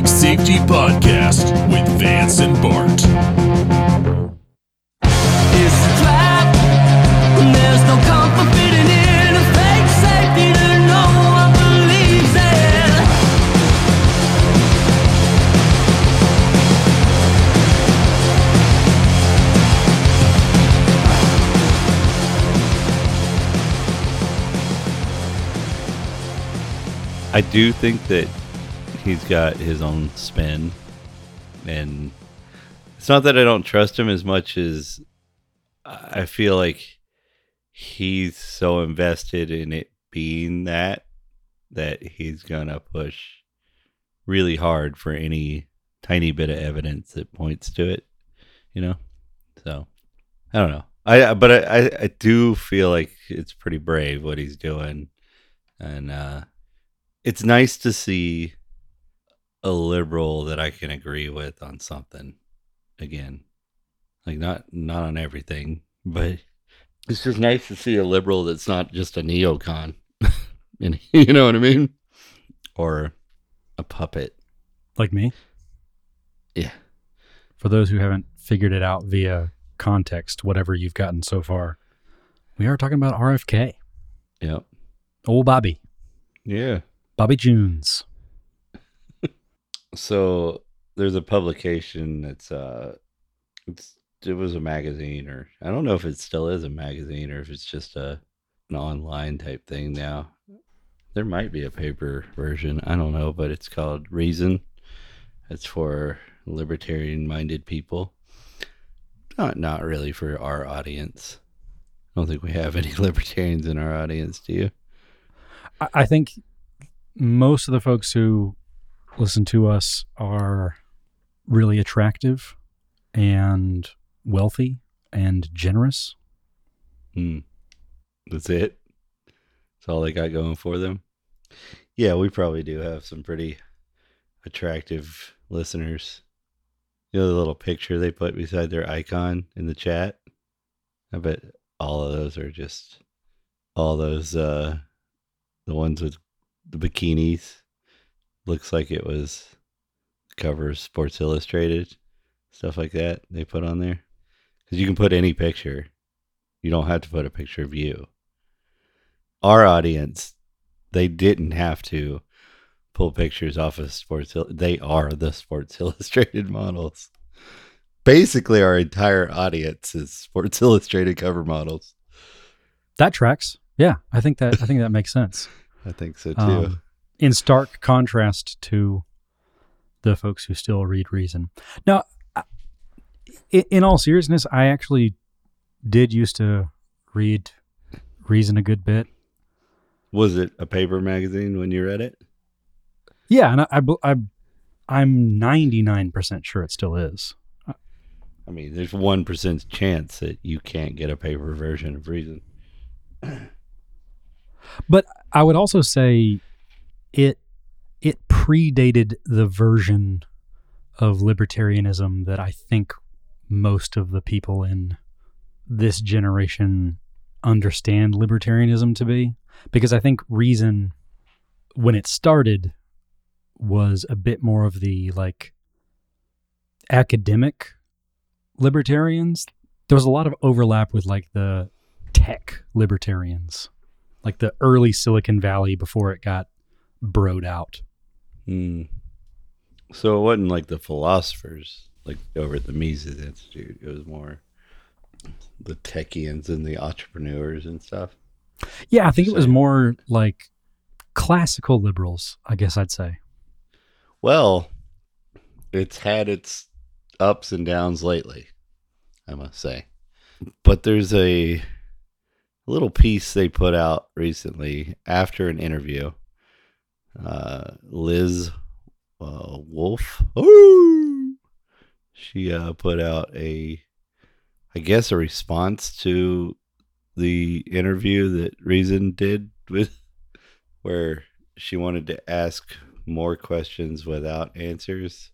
Geek Safety Podcast with Vance and Bart. It's a trap. There's no comfort fitting in a fake safety that no one believes in. I do think that he's got his own spin, and it's not that I don't trust him as much as I feel like he's so invested in it being that that he's gonna push really hard for any tiny bit of evidence that points to it, you know. So I don't know. I but I I, do feel like it's pretty brave what he's doing, and uh it's nice to see a liberal that I can agree with on something again. Like not not on everything, but it's just nice to see a liberal that's not just a neocon. and you know what I mean? Or a puppet. like me. Yeah. For those who haven't figured it out via context, whatever you've gotten so far, we are talking about RFK. Yep. Old Bobby. Yeah. Bobby Junes. So there's a publication that's uh it's it was a magazine or I don't know if it still is a magazine or if it's just a an online type thing now. There might be a paper version. I don't know, but it's called Reason. It's for libertarian minded people. Not not really for our audience. I don't think we have any libertarians in our audience, do you? I, I think most of the folks who listen to us are really attractive and wealthy and generous. Hmm. That's it. That's all they got going for them. Yeah, we probably do have some pretty attractive listeners. You know the little picture they put beside their icon in the chat? I bet all of those are just all those uh the ones with the bikinis. Looks like it was the cover Sports Illustrated, stuff like that they put on there. Because you can put any picture. You don't have to put a picture of you. Our audience, they didn't have to pull pictures off of Sports. They are the Sports Illustrated models. Basically, our entire audience is Sports Illustrated cover models. That tracks. Yeah, I think that I think that makes sense. I think so too. Um, in stark contrast to the folks who still read Reason. Now, in all seriousness, I actually did used to read Reason a good bit. Was it a paper magazine when you read it? Yeah, and I, I, I I'm 99% sure it still is. I mean, there's one percent chance that you can't get a paper version of Reason. But I would also say it it predated the version of libertarianism that I think most of the people in this generation understand libertarianism to be. Because I think reason when it started was a bit more of the like academic libertarians. There was a lot of overlap with like the tech libertarians like the early Silicon Valley before it got broed out. Hmm. So it wasn't like the philosophers, like over at the Mises Institute. It was more the techians and the entrepreneurs and stuff. Yeah, I think it was more like classical liberals, I guess I'd say. Well, it's had its ups and downs lately, I must say. But there's a little piece they put out recently after an interview. Uh, Liz uh, Wolfe, Ooh! she uh, put out a, I guess, a response to the interview that Reason did with, where she wanted to ask more questions without answers.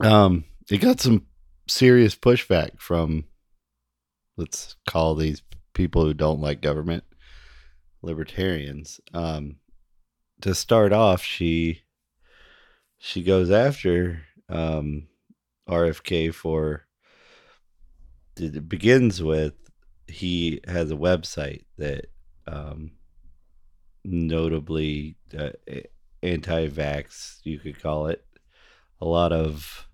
Um, it got some serious pushback from, let's call these people who don't like government libertarians. Um, to start off, she she goes after um, RFK for. It begins with he has a website that um, notably uh, anti-vax, you could call it, a lot of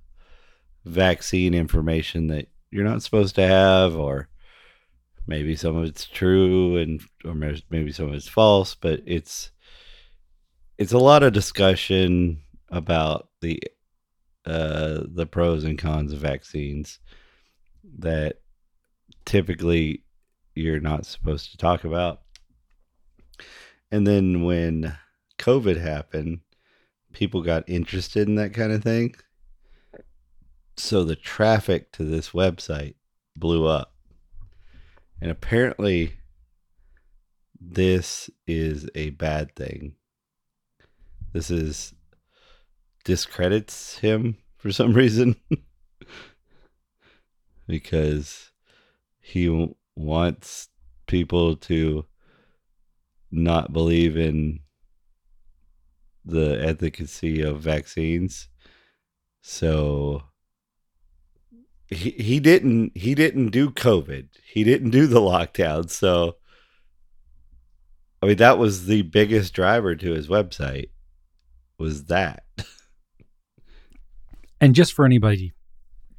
vaccine information that you're not supposed to have, or maybe some of it's true and or maybe some of it's false, but it's it's a lot of discussion about the uh, the pros and cons of vaccines that typically you're not supposed to talk about. And then when COVID happened, people got interested in that kind of thing. So the traffic to this website blew up. And apparently, this is a bad thing. This is discredits him for some reason because he wants people to not believe in the efficacy of vaccines. So he he didn't he didn't do COVID. He didn't do the lockdown. So I mean that was the biggest driver to his website was that. And just for anybody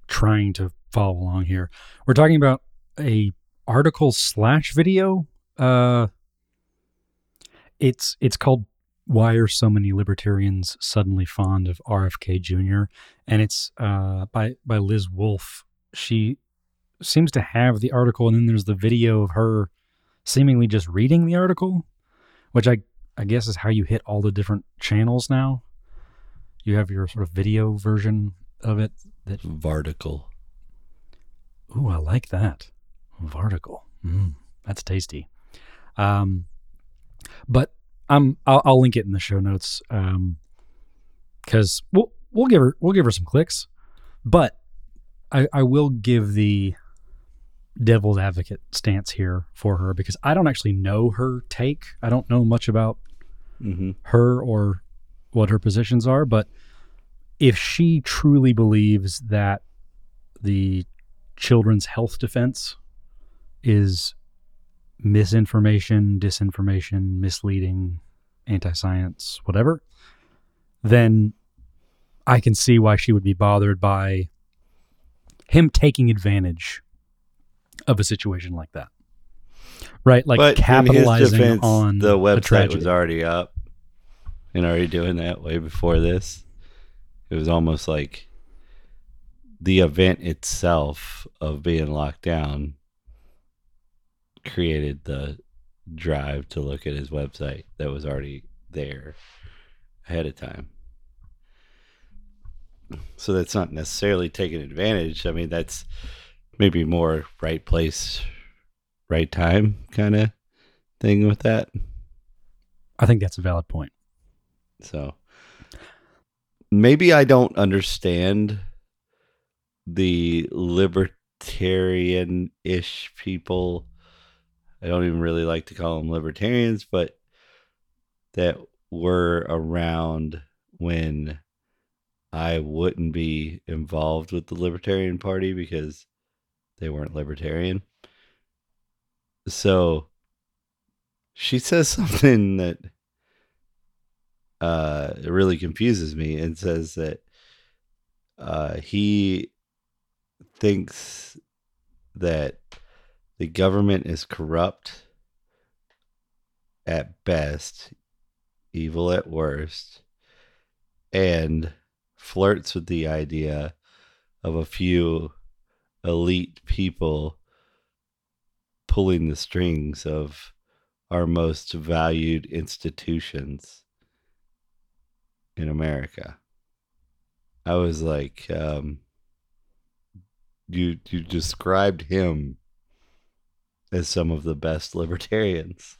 trying to follow along here, we're talking about a article slash video. Uh, it's it's called "Why Are So Many Libertarians Suddenly Fond of RFK Jr." and it's uh, by by Liz Wolfe. She seems to have the article, and then there's the video of her seemingly just reading the article, which I I guess is how you hit all the different channels now. You have your sort of video version of it that Varticle. Ooh, I like that. Varticle. Mm, that's tasty. Um, but I'm I'll, I'll link it in the show notes. Um, because we'll we'll give her we'll give her some clicks, but I I will give the devil's advocate stance here for her because I don't actually know her take. I don't know much about Mm-hmm. her or what her positions are, but if she truly believes that the children's health defense is misinformation, disinformation, misleading, anti science, whatever, then I can see why she would be bothered by him taking advantage of a situation like that. Right? Like but capitalizing defense, on the website was already up and already doing that way before this. It was almost like the event itself of being locked down created the drive to look at his website that was already there ahead of time. So that's not necessarily taking advantage. I mean, that's maybe more right place, right time kind of thing with that. I think that's a valid point. So maybe I don't understand the libertarian ish people. I don't even really like to call them libertarians, but that were around when I wouldn't be involved with the Libertarian Party because they weren't libertarian. So she says something that uh, it really confuses me and says that uh, he thinks that the government is corrupt at best, evil at worst, and flirts with the idea of a few elite people pulling the strings of our most valued institutions in America. I was like, um, you you described him as some of the best libertarians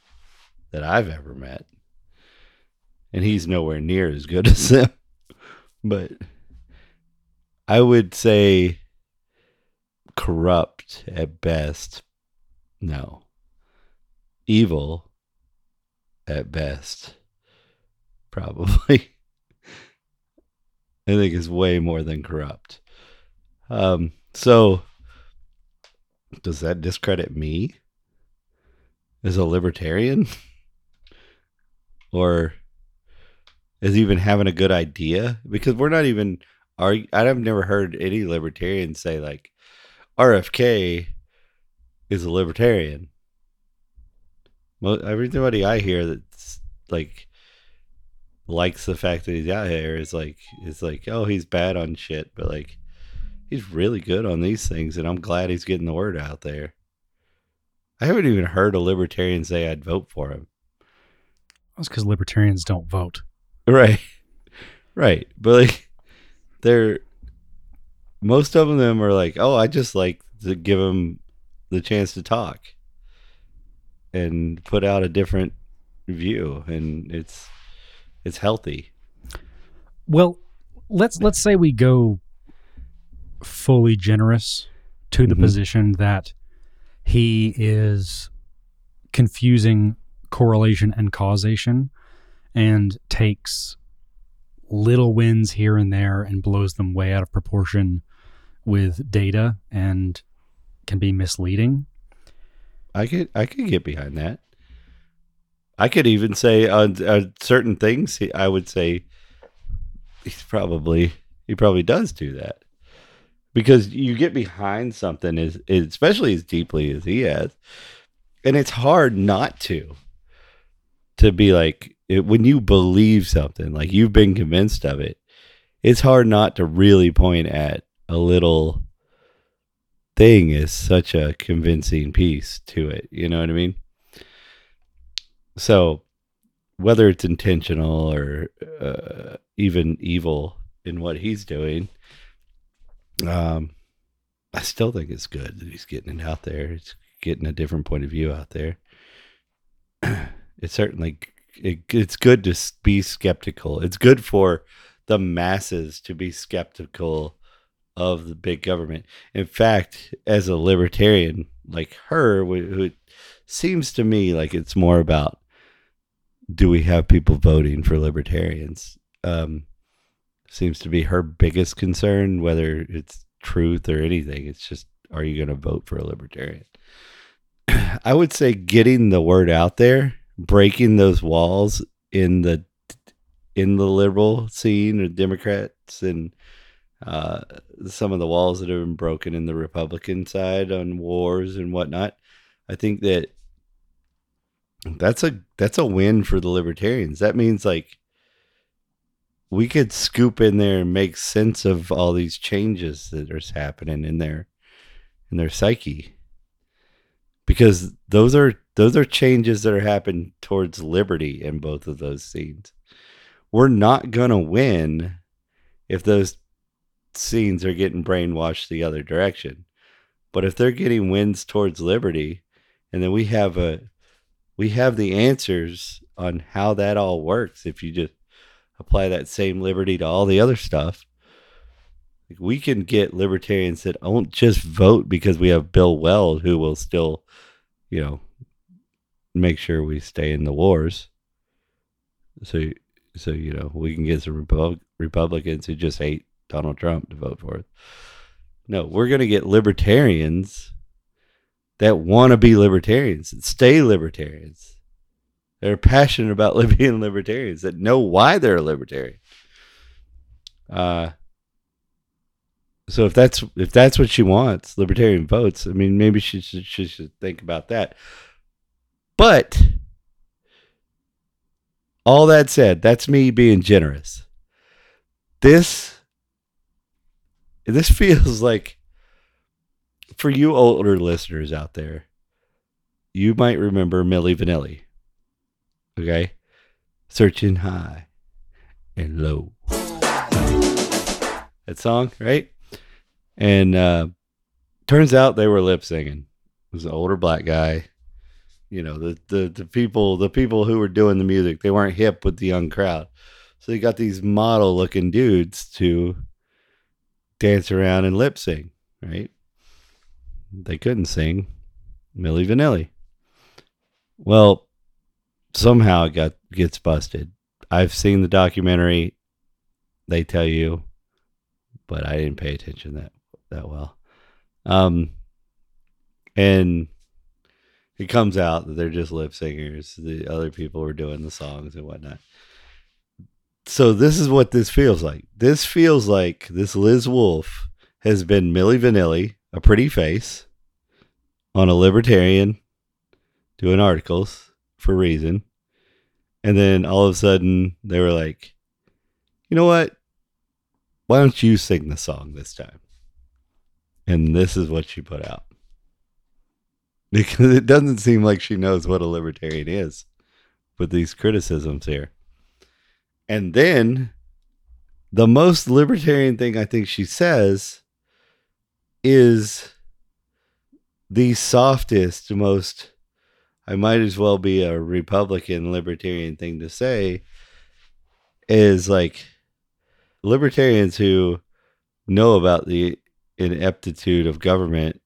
that I've ever met, and he's nowhere near as good as them. But I would say corrupt at best. No. Evil at best. Probably. I think is way more than corrupt. Um, so does that discredit me as a libertarian? or is even having a good idea? Because we're not even are I've never heard any libertarian say like RFK is a libertarian. Everybody I hear that's like likes the fact that he's out here is like is like oh he's bad on shit, but like he's really good on these things, and I'm glad he's getting the word out there. I haven't even heard a libertarian say I'd vote for him. That's because libertarians don't vote. Right. Right. But like they're most of them are like, "Oh, I just like to give them the chance to talk and put out a different view and it's it's healthy." Well, let's let's say we go fully generous to the Mhm. position that he is confusing correlation and causation and takes little wins here and there and blows them way out of proportion with data and can be misleading. I could I could get behind that. I could even say on, on certain things I would say he's probably he probably does do that. Because you get behind something as especially as deeply as he has. And it's hard not to to be like it, when you believe something, like you've been convinced of it, it's hard not to really point at a little thing is such a convincing piece to it. You know what I mean? So, whether it's intentional or uh, even evil in what he's doing, um, I still think it's good that he's getting it out there. He's getting a different point of view out there. it's certainly it, it's good to be skeptical. It's good for the masses to be skeptical of the big government. In fact, as a libertarian like her, who seems to me like it's more about do we have people voting for libertarians? Um, seems to be her biggest concern, whether it's truth or anything. It's just, are you going to vote for a libertarian? I would say getting the word out there, breaking those walls in the in the liberal scene or Democrats and uh, some of the walls that have been broken in the Republican side on wars and whatnot. I think that that's a that's a win for the libertarians. That means like we could scoop in there and make sense of all these changes that are happening in their in their psyche. Because those are those are changes that are happening towards liberty in both of those scenes. We're not gonna win if those scenes are getting brainwashed the other direction. But if they're getting wins towards liberty, and then we have a we have the answers on how that all works if you just apply that same liberty to all the other stuff. We can get libertarians that don't just vote because we have Bill Weld who will still, you know, make sure we stay in the wars. So so you know, we can get some Repub- Republicans who just hate Donald Trump to vote for it. No, we're going to get libertarians that want to be libertarians, and stay libertarians. They're passionate about being libertarians, that know why they're a libertarian. Uh, so if that's if that's what she wants, libertarian votes. I mean, maybe she should she should think about that. But all that said, that's me being generous. This this feels like for you older listeners out there, you might remember Milli Vanilli. Okay? Searching high and low. That song, right? And uh turns out they were lip singing. It was an older black guy. You know, the, the the people the people who were doing the music, they weren't hip with the young crowd. So they got these model looking dudes to dance around and lip sing, right? They couldn't sing Milli Vanilli. Well, somehow it got gets busted. I've seen the documentary. They tell you but I didn't pay attention that that well. Um, and it comes out that they're just lip singers. The other people were doing the songs and whatnot. So this is what this feels like. This feels like this Liz Wolfe has been Milli Vanilli, a pretty face, on a libertarian, doing articles for reason. And then all of a sudden they were like, you know what? Why don't you sing the song this time? And this is what she put out. Because it doesn't seem like she knows what a libertarian is with these criticisms here. And then the most libertarian thing I think she says is the softest, most, I might as well be a Republican libertarian thing to say is like libertarians who know about the ineptitude of government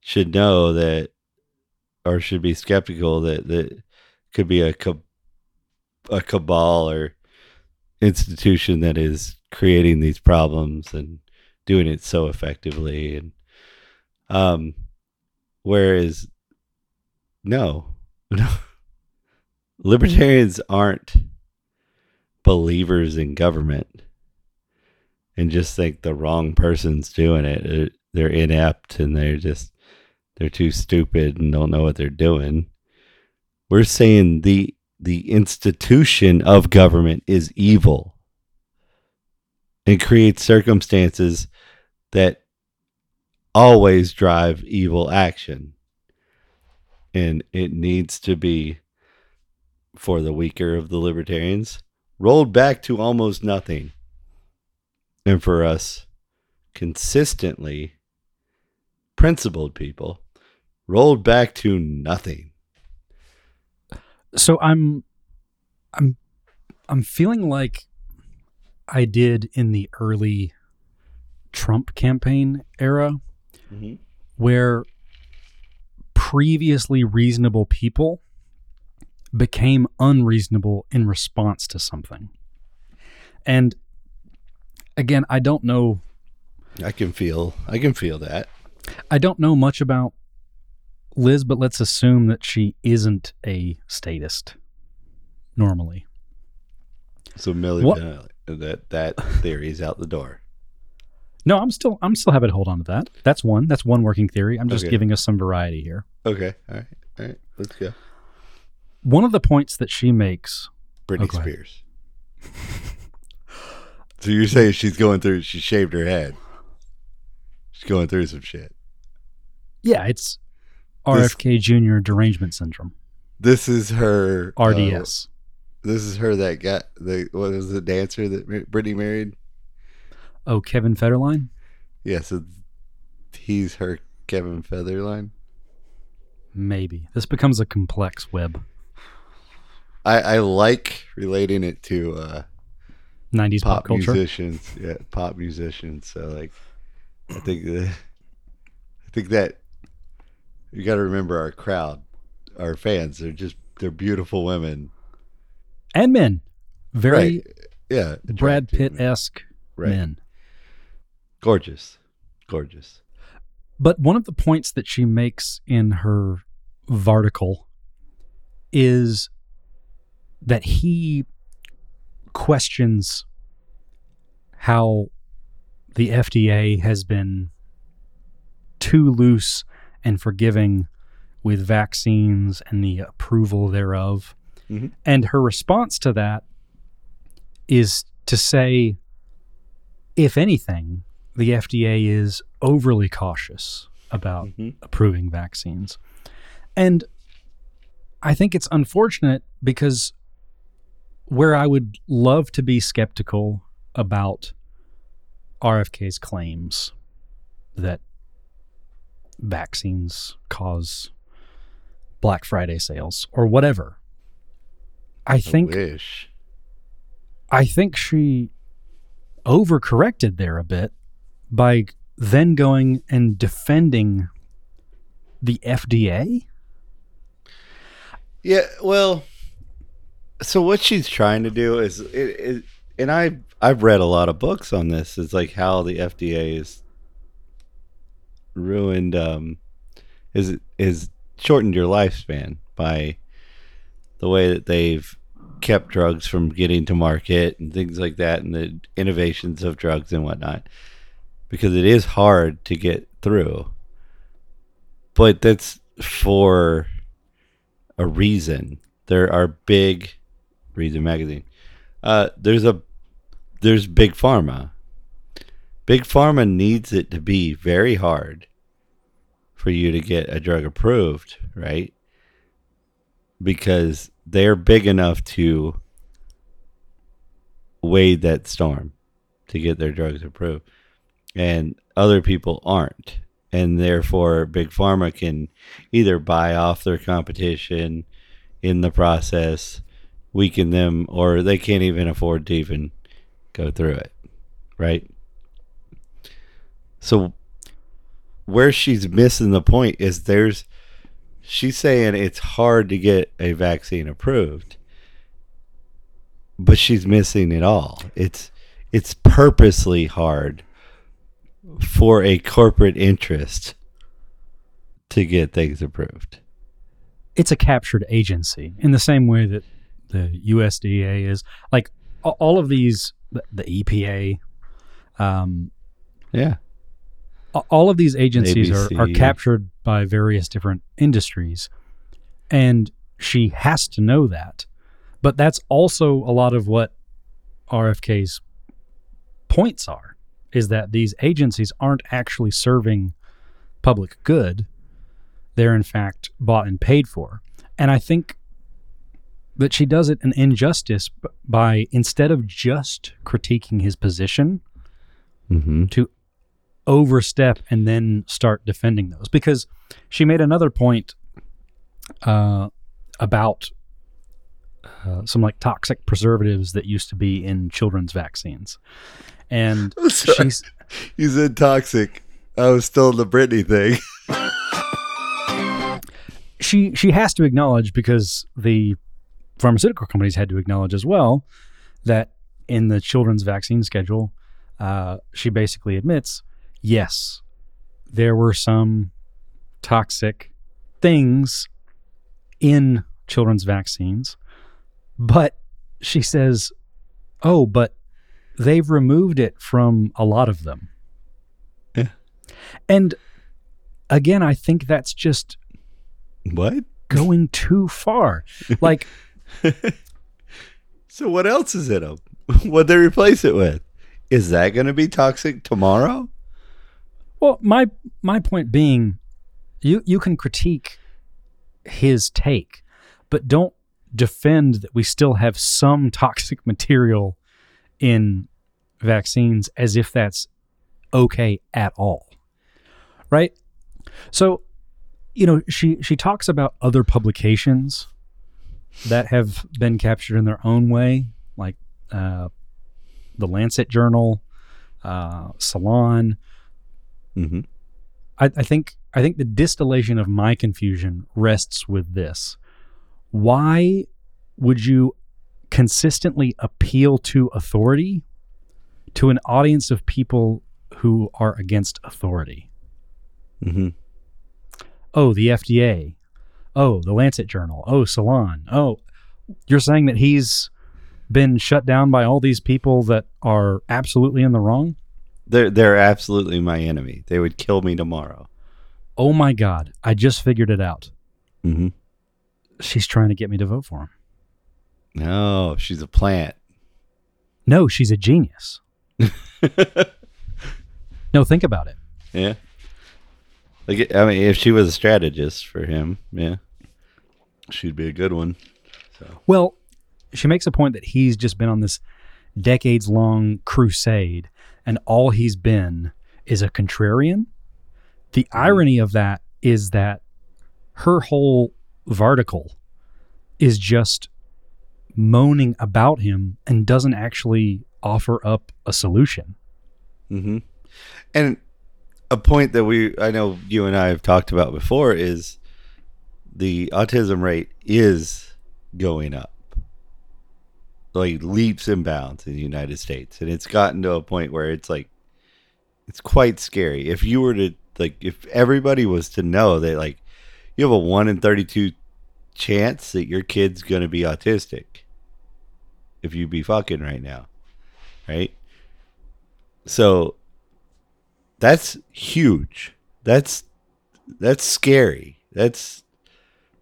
should know that or should be skeptical that that could be a a cabal or institution that is creating these problems and doing it so effectively. And um whereas no no. Libertarians aren't believers in government and just think the wrong person's doing it. They're- inept and they're just they're too stupid and don't know what they're doing. We're saying the the institution of government is evil and creates circumstances that always drive evil action. And it needs to be for the weaker of the libertarians rolled back to almost nothing. And for us consistently principled people rolled back to nothing so I'm I'm I'm feeling like I did in the early Trump campaign era mm-hmm. where previously reasonable people became unreasonable in response to something. And again, I don't know i can feel i can feel that I don't know much about Liz, but let's assume that she isn't a statist normally. so Milli What- uh, Vanilli, that theory is out the door No, I'm still I'm still happy to hold on to that. That's one. That's one working theory. I'm just Okay. giving us some variety here. okay all right all right let's go One of the points that she makes britney Oh, spears so you're saying she's going through she shaved her head she's going through some shit Yeah, it's This- RFK Jr. derangement syndrome, this is her uh, RDS. this is her that got the what was the dancer that Britney married? oh, Kevin Federline? Yeah, so he's her Kevin Featherline. Maybe. This becomes a complex web. I, I like relating it to uh, 90s pop, pop, culture. musicians. Yeah, pop musicians. So like, I think the, I think that you got to remember our crowd, our fans. They're just they're beautiful women. And men. Very right? Yeah, Brad Pitt esque Right. men. Gorgeous, gorgeous. But one of the points that she makes in her varticle is that he questions how the FDA has been too loose and forgiving with vaccines and the approval thereof. Mhm. And her response to that is to say, if anything, the FDA is overly cautious about Mhm. approving vaccines. And I think it's unfortunate because where I would love to be skeptical about RFK's claims that vaccines cause Black Friday sales or whatever. I think wish. I think she overcorrected there a bit by then going and defending the FDA. Yeah, well, so what she's trying to do is, it, it, and I I've read a lot of books on this. It's like how the FDA is ruined um is is shortened your lifespan by the way that they've kept drugs from getting to market and things like that and the innovations of drugs and whatnot. Because it is hard to get through. But that's for a reason. There are big reason magazine. Uh there's a there's big pharma. Big pharma needs it to be very hard for you to get a drug approved right? Because they're big enough to wade that storm to get their drugs approved. And other people aren't. And therefore big pharma can either buy off their competition in the process weaken them or they can't even afford to even go through it right? So where she's missing the point is there's she's saying it's hard to get a vaccine approved but she's missing it all. It's it's purposely hard for a corporate interest to get things approved. It's a captured agency in the same way that the USDA is. Like all of these, the, EPA, um, yeah all of these agencies are, are captured by various different industries and she has to know that. But that's also a lot of what rfk's points are is that these agencies aren't actually serving public good. They're in fact bought and paid for. And i think that she does it an injustice by instead of just critiquing his position mm-hmm. to overstep and then start defending those. Because she made another point uh, about uh, some like toxic preservatives that used to be in children's vaccines. And she's you said toxic. I was still in the Britney thing. She she has to acknowledge because the pharmaceutical companies had to acknowledge as well that in the children's vaccine schedule, uh, she basically admits, yes, there were some toxic things in children's vaccines, but she says, oh, but they've removed it from a lot of them. Yeah. And again, I think that's just what going too far. Like, so what else is in them what they replace it with is that going to be toxic tomorrow well, my my point being, you you can critique his take, but don't defend that we still have some toxic material in vaccines as if that's okay at all. Right? So, you know, she she talks about other publications that have been captured in their own way, like uh, the Lancet Journal, uh, Salon. Mm-hmm. I, I think I think the distillation of my confusion rests with this. Why would you consistently appeal to authority to an audience of people who are against authority? Mm-hmm. Oh, the FDA. Oh, the Lancet Journal. Oh, Salon. Oh, you're saying that he's been shut down by all these people that are absolutely in the wrong? They're they're absolutely my enemy they would kill me tomorrow Oh my God, I just figured it out. mm-hmm. She's trying to get me to vote for him. no she's a plant No, she's a genius. No, think about it. yeah like i mean if she was a strategist for him yeah she'd be a good one Well, she makes a point that he's just been on this decades long crusade, and all he's been is a contrarian. The irony of that is that her whole varticle is just moaning about him and doesn't actually offer up a solution. Mm-hmm. And a point that we, I know you and I have talked about before is the autism rate is going up. Like leaps and bounds in the United States, and it's gotten to a point where it's like it's quite scary. If you were to like, if everybody was to know that like you have a one in thirty-two chance that your kid's gonna be autistic, if you be fucking right now, right? So that's huge. That's that's scary. That's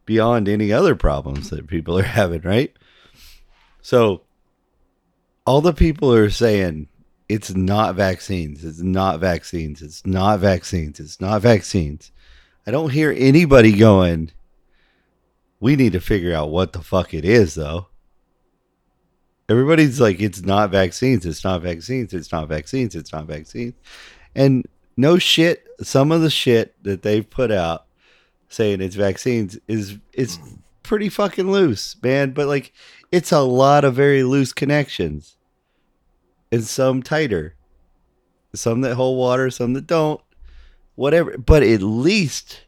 beyond any other problems that people are having, right? So all the people are saying it's not vaccines, it's not vaccines, it's not vaccines, it's not vaccines. I don't hear anybody going, we need to figure out what the fuck it is though. Everybody's like, it's not vaccines, it's not vaccines, it's not vaccines, it's not vaccines. And no shit, some of the shit that they've put out saying it's vaccines is it's pretty fucking loose, man. But like it's a lot of very loose connections. And some tighter. Some that hold water, some that don't. Whatever. But at least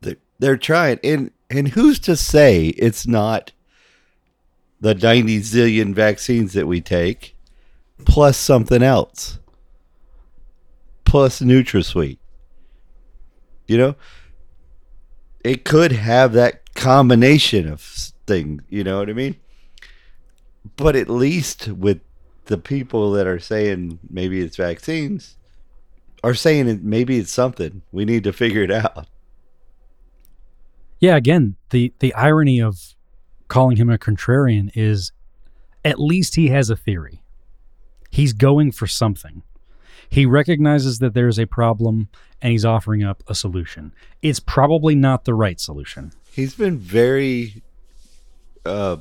they're, they're trying. And and who's to say it's not the 90 zillion vaccines that we take plus something else? Plus NutraSweet. You know? it could have that combination of things. You know what I mean? But at least with the people that are saying maybe it's vaccines, are saying it maybe it's something. We need to figure it out. Yeah, again, the the irony of calling him a contrarian is at least he has a theory. He's going for something. He recognizes that there's a problem and he's offering up a solution. It's probably not the right solution. He's been very uh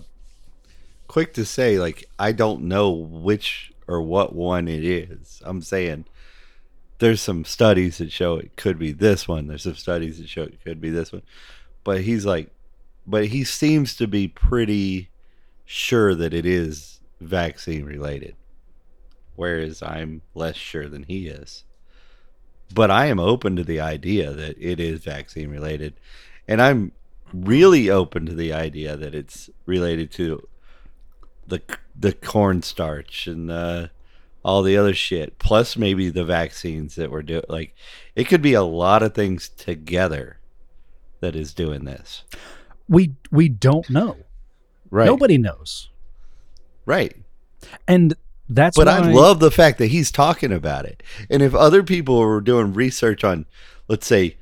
quick to say like I don't know which or what one it is. I'm saying there's some studies that show it could be this one. There's some studies that show it could be this one. But he's like but he seems to be pretty sure that it is vaccine related. Whereas I'm less sure than he is. But I am open to the idea that it is vaccine related. And I'm really open to the idea that it's related to the the cornstarch and uh, all the other shit, plus maybe the vaccines that we're doing. Like, it could be a lot of things together that is doing this. We we don't know. Right. Nobody knows. Right. And that's But I love the fact that he's talking about it. And if other people were doing research on, let's say,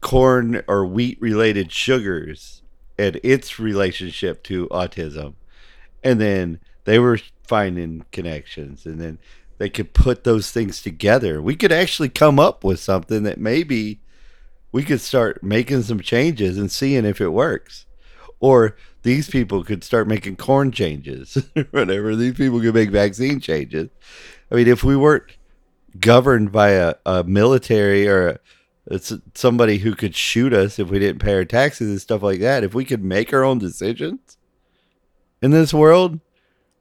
corn or wheat related sugars and its relationship to autism, and then they were finding connections, and then they could put those things together, we could actually come up with something that maybe we could start making some changes and seeing if it works. Or these people could start making corn changes, whatever. These people could make vaccine changes. I mean, if we weren't governed by a, a military or a, somebody who could shoot us if we didn't pay our taxes and stuff like that, if we could make our own decisions in this world,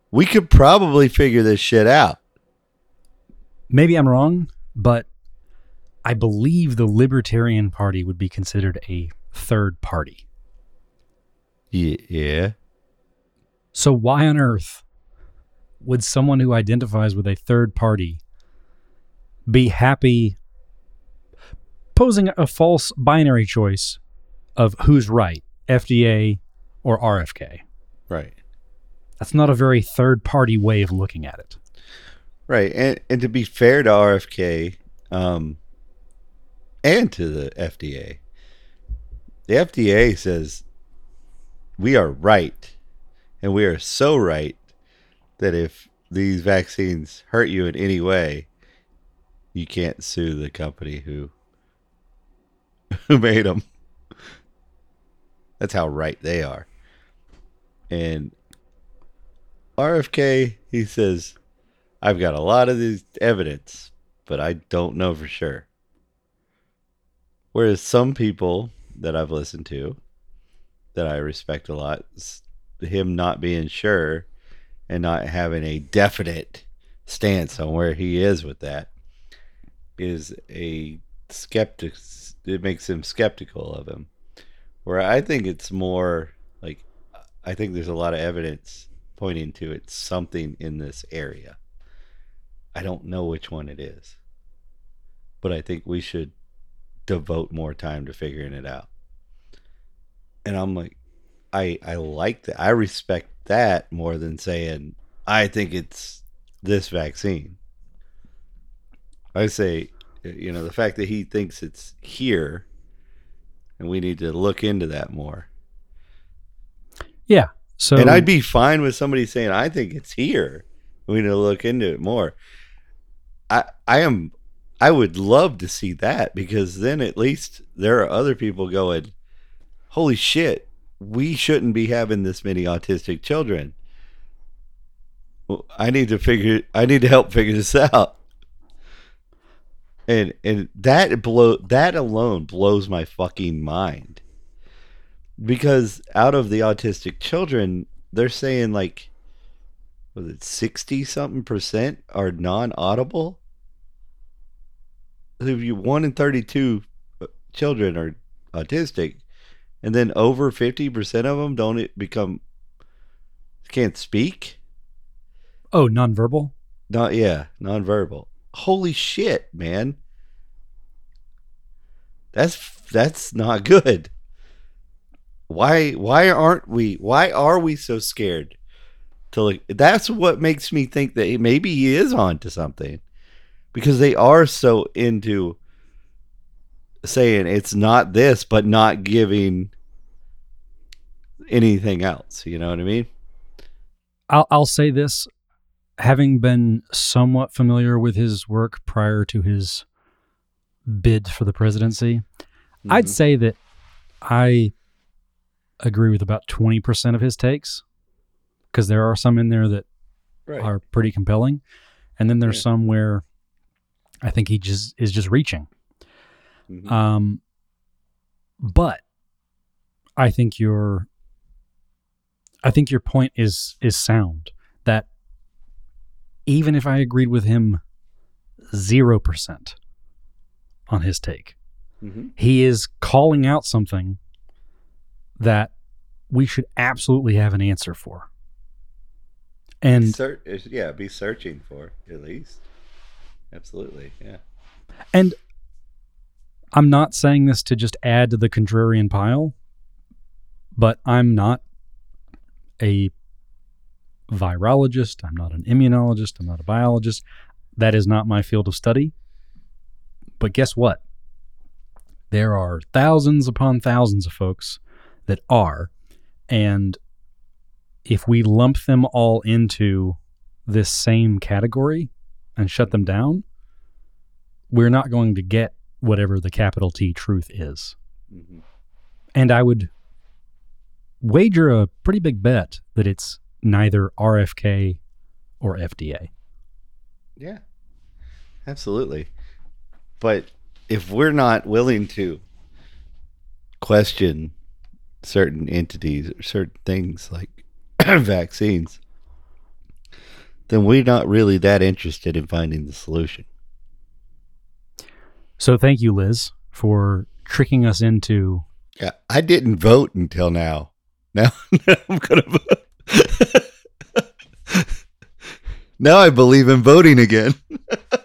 we could probably figure this shit out. maybe I'm wrong, but I believe the Libertarian Party would be considered a third party. Ye- Yeah. So why on earth would someone who identifies with a third party be happy posing a false binary choice of who's right, FDA or RFK? Right. That's not a very third party way of looking at it. Right. And and to be fair to RFK, um and to the FDA, the FDA says we are right. And we are so right that if these vaccines hurt you in any way, you can't sue the company who who made them. That's how right they are. And RFK, he says, I've got a lot of this evidence, but I don't know for sure. Whereas some people that I've listened to, that I respect a lot, him not being sure and not having a definite stance on where he is with that is a skeptic. It makes him skeptical of him. Where I think it's more like, I think there's a lot of evidence pointing to it's something in this area. I don't know which one it is. But I think we should devote more time to figuring it out. And I'm like I I like that. I respect that more than saying I think it's this vaccine. I say you know, the fact that he thinks it's here and we need to look into that more. Yeah. So and I'd be fine with somebody saying, "I think it's here. We need to look into it more." I I am I would love to see that because then at least there are other people going, "Holy shit, we shouldn't be having this many autistic children." I need to figure. I need to help figure this out. And and that blow that alone blows my fucking mind because out of the autistic children, they're saying like was it sixty something percent are non audible? If you one in thirty two uh, children are autistic, and then over fifty percent of them don't become can't speak. oh, nonverbal. Not yeah, nonverbal. Holy shit, man. That's that's not good. Why why aren't we why are we so scared to look that's what makes me think that maybe he is onto something. Because they are so into saying it's not this but not giving anything else, you know what I mean? I'll I'll say this, having been somewhat familiar with his work prior to his bid for the presidency, I'd Mhm. say that I agree with about twenty percent of his takes, because there are some in there that right. are pretty compelling, and then there's Yeah. some where I think he just is just reaching. Mhm. Um, but I think your I think your point is is sound that even if I agreed with him zero percent on his take, Mhm. he is calling out something that we should absolutely have an answer for. And yeah, be searching for at least. Absolutely, yeah. And I'm not saying this to just add to the contrarian pile, but I'm not a virologist. I'm not an immunologist. I'm not a biologist. That is not my field of study. But guess what? There are thousands upon thousands of folks that are. And if we lump them all into this same category and shut them down, we're not going to get whatever the capital T truth is. hmm And I would wager a pretty big bet that it's neither RFK or FDA. Yeah, absolutely. But if we're not willing to question certain entities or certain things like vaccines, then we're not really that interested in finding the solution. So thank you, Liz, for tricking us into. Yeah, I didn't vote until now. Now, now I'm gonna vote. now I believe in voting again.